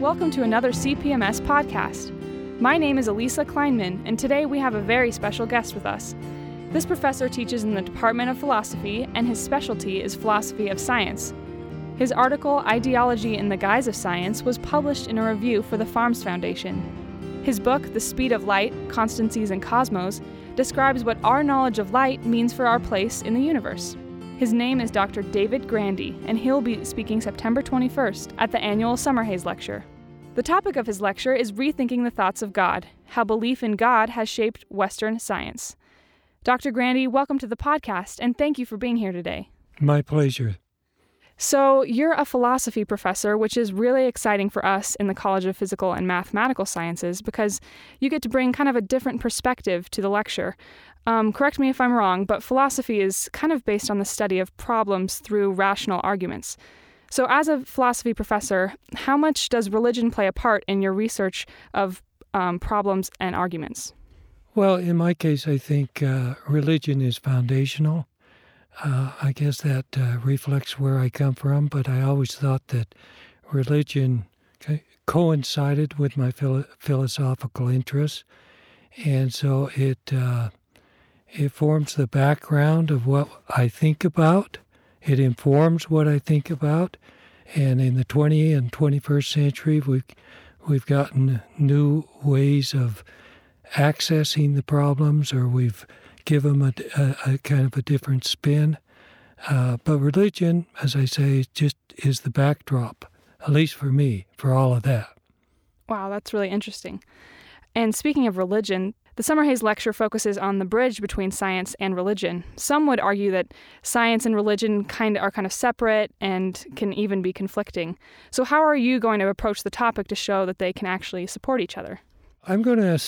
welcome to another CPMS podcast. My name is Elisa Kleinman, and today we have a very special guest with us. This professor teaches in the Department of Philosophy, and his specialty is philosophy of science. His article, Ideology in the Guise of Science, was published in a review for the Farms Foundation. His book, The Speed of Light Constancies and Cosmos, describes what our knowledge of light means for our place in the universe. His name is Dr. David Grandy, and he'll be speaking September 21st at the annual Summerhays Lecture. The topic of his lecture is Rethinking the Thoughts of God How Belief in God Has Shaped Western Science. Dr. Grandy, welcome to the podcast, and thank you for being here today. My pleasure. So, you're a philosophy professor, which is really exciting for us in the College of Physical and Mathematical Sciences because you get to bring kind of a different perspective to the lecture. Um, correct me if I'm wrong, but philosophy is kind of based on the study of problems through rational arguments. So, as a philosophy professor, how much does religion play a part in your research of um, problems and arguments? Well, in my case, I think uh, religion is foundational. Uh, I guess that uh, reflects where I come from, but I always thought that religion coincided with my philo- philosophical interests. And so it uh, it forms the background of what I think about. It informs what I think about. And in the 20th and 21st century, we've, we've gotten new ways of accessing the problems, or we've given them a, a, a kind of a different spin. Uh, but religion, as I say, just is the backdrop, at least for me, for all of that. Wow, that's really interesting. And speaking of religion, the Summerhays lecture focuses on the bridge between science and religion. Some would argue that science and religion kind of are kind of separate and can even be conflicting. So how are you going to approach the topic to show that they can actually support each other? I'm going to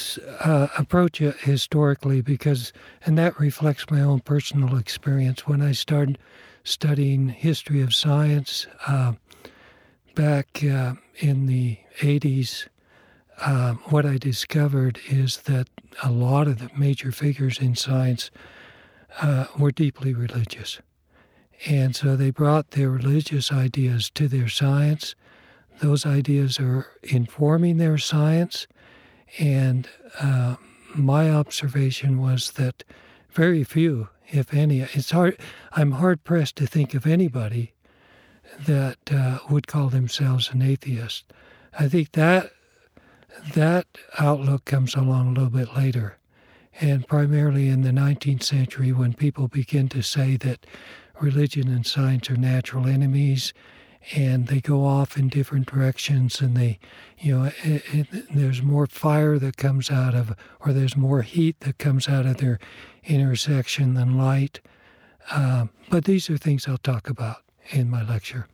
uh, approach it historically because, and that reflects my own personal experience. When I started studying history of science uh, back uh, in the 80s, um, what I discovered is that a lot of the major figures in science uh, were deeply religious. And so they brought their religious ideas to their science. Those ideas are informing their science. And uh, my observation was that very few, if any, it's hard, I'm hard pressed to think of anybody that uh, would call themselves an atheist. I think that that outlook comes along a little bit later, and primarily in the 19th century when people begin to say that religion and science are natural enemies and they go off in different directions and they you know it, it, there's more fire that comes out of or there's more heat that comes out of their intersection than light uh, but these are things i'll talk about in my lecture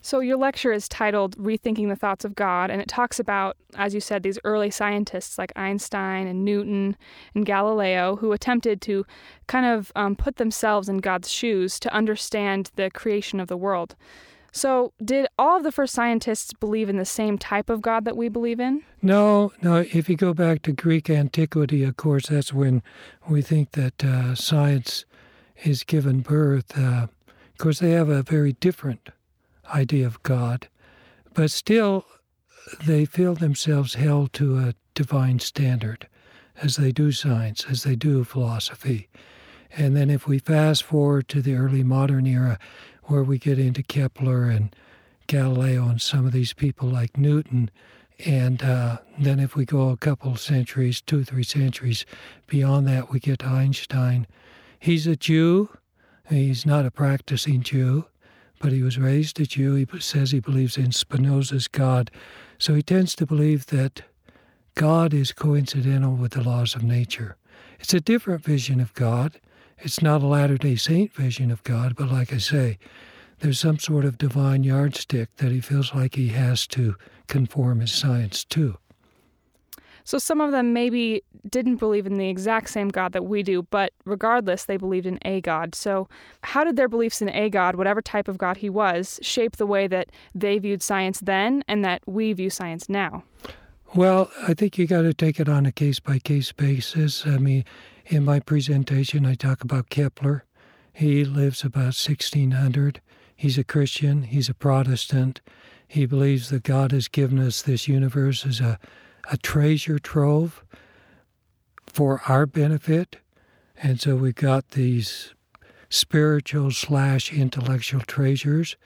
so, your lecture is titled Rethinking the Thoughts of God, and it talks about, as you said, these early scientists like Einstein and Newton and Galileo who attempted to kind of um, put themselves in God's shoes to understand the creation of the world. So, did all of the first scientists believe in the same type of God that we believe in? No, no. If you go back to Greek antiquity, of course, that's when we think that uh, science is given birth. Uh, of course, they have a very different idea of God, but still they feel themselves held to a divine standard as they do science, as they do philosophy. And then if we fast forward to the early modern era, where we get into Kepler and Galileo and some of these people like Newton, and uh, then if we go a couple centuries, two, three centuries beyond that, we get to Einstein. He's a Jew. He's not a practicing Jew but he was raised a Jew. He says he believes in Spinoza's God. So he tends to believe that God is coincidental with the laws of nature. It's a different vision of God. It's not a Latter day Saint vision of God, but like I say, there's some sort of divine yardstick that he feels like he has to conform his science to. So some of them maybe didn't believe in the exact same God that we do, but regardless, they believed in a God. So, how did their beliefs in a God, whatever type of God he was, shape the way that they viewed science then and that we view science now? Well, I think you got to take it on a case by case basis. I mean, in my presentation, I talk about Kepler. He lives about 1600. He's a Christian, he's a Protestant, He believes that God has given us this universe as a, a treasure trove for our benefit. And so we've got these spiritual slash intellectual treasures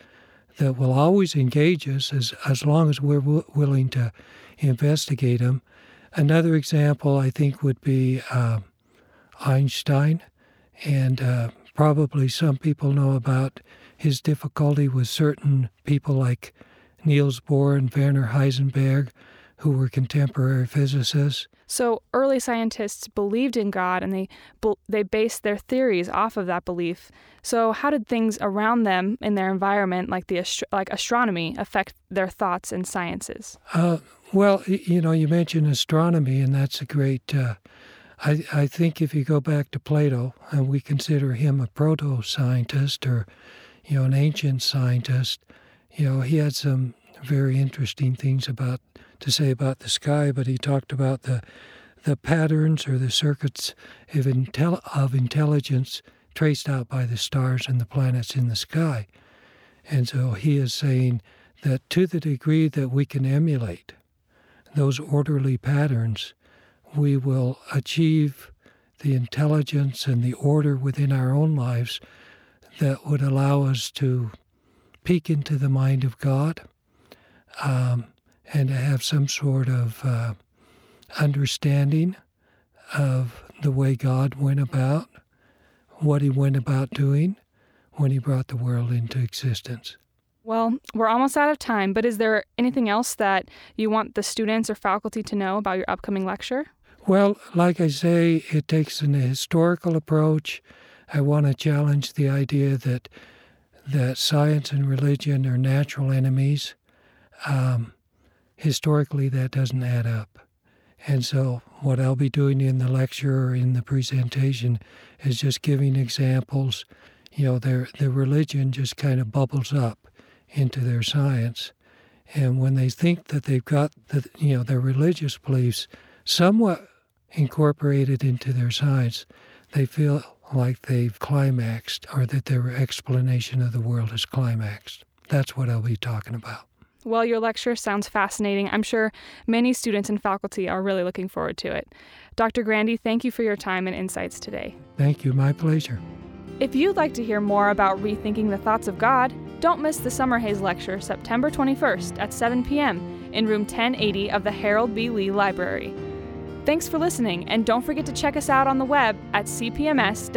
that will always engage us as, as long as we're w- willing to investigate them. Another example, I think, would be uh, Einstein. And uh, probably some people know about his difficulty with certain people like Niels Bohr and Werner Heisenberg, who were contemporary physicists. So early scientists believed in God and they they based their theories off of that belief. So how did things around them in their environment, like the like astronomy, affect their thoughts and sciences? Uh, well, you know, you mentioned astronomy, and that's a great. Uh, I I think if you go back to Plato, and we consider him a proto scientist or, you know, an ancient scientist, you know, he had some very interesting things about to say about the sky, but he talked about the the patterns or the circuits of, intel- of intelligence traced out by the stars and the planets in the sky. And so he is saying that to the degree that we can emulate those orderly patterns, we will achieve the intelligence and the order within our own lives that would allow us to peek into the mind of God um, and to have some sort of uh, understanding of the way God went about, what he went about doing when he brought the world into existence. Well, we're almost out of time, but is there anything else that you want the students or faculty to know about your upcoming lecture? Well, like I say, it takes an historical approach. I want to challenge the idea that that science and religion are natural enemies. Um, historically that doesn't add up. And so, what I'll be doing in the lecture or in the presentation is just giving examples. You know, their, their religion just kind of bubbles up into their science. And when they think that they've got the, you know, their religious beliefs somewhat incorporated into their science, they feel like they've climaxed or that their explanation of the world is climaxed. That's what I'll be talking about. Well, your lecture sounds fascinating. I'm sure many students and faculty are really looking forward to it. Dr. Grandy, thank you for your time and insights today. Thank you. My pleasure. If you'd like to hear more about rethinking the thoughts of God, don't miss the Summerhays Lecture September 21st at 7 p.m. in room 1080 of the Harold B. Lee Library. Thanks for listening, and don't forget to check us out on the web at cpms.byu.edu.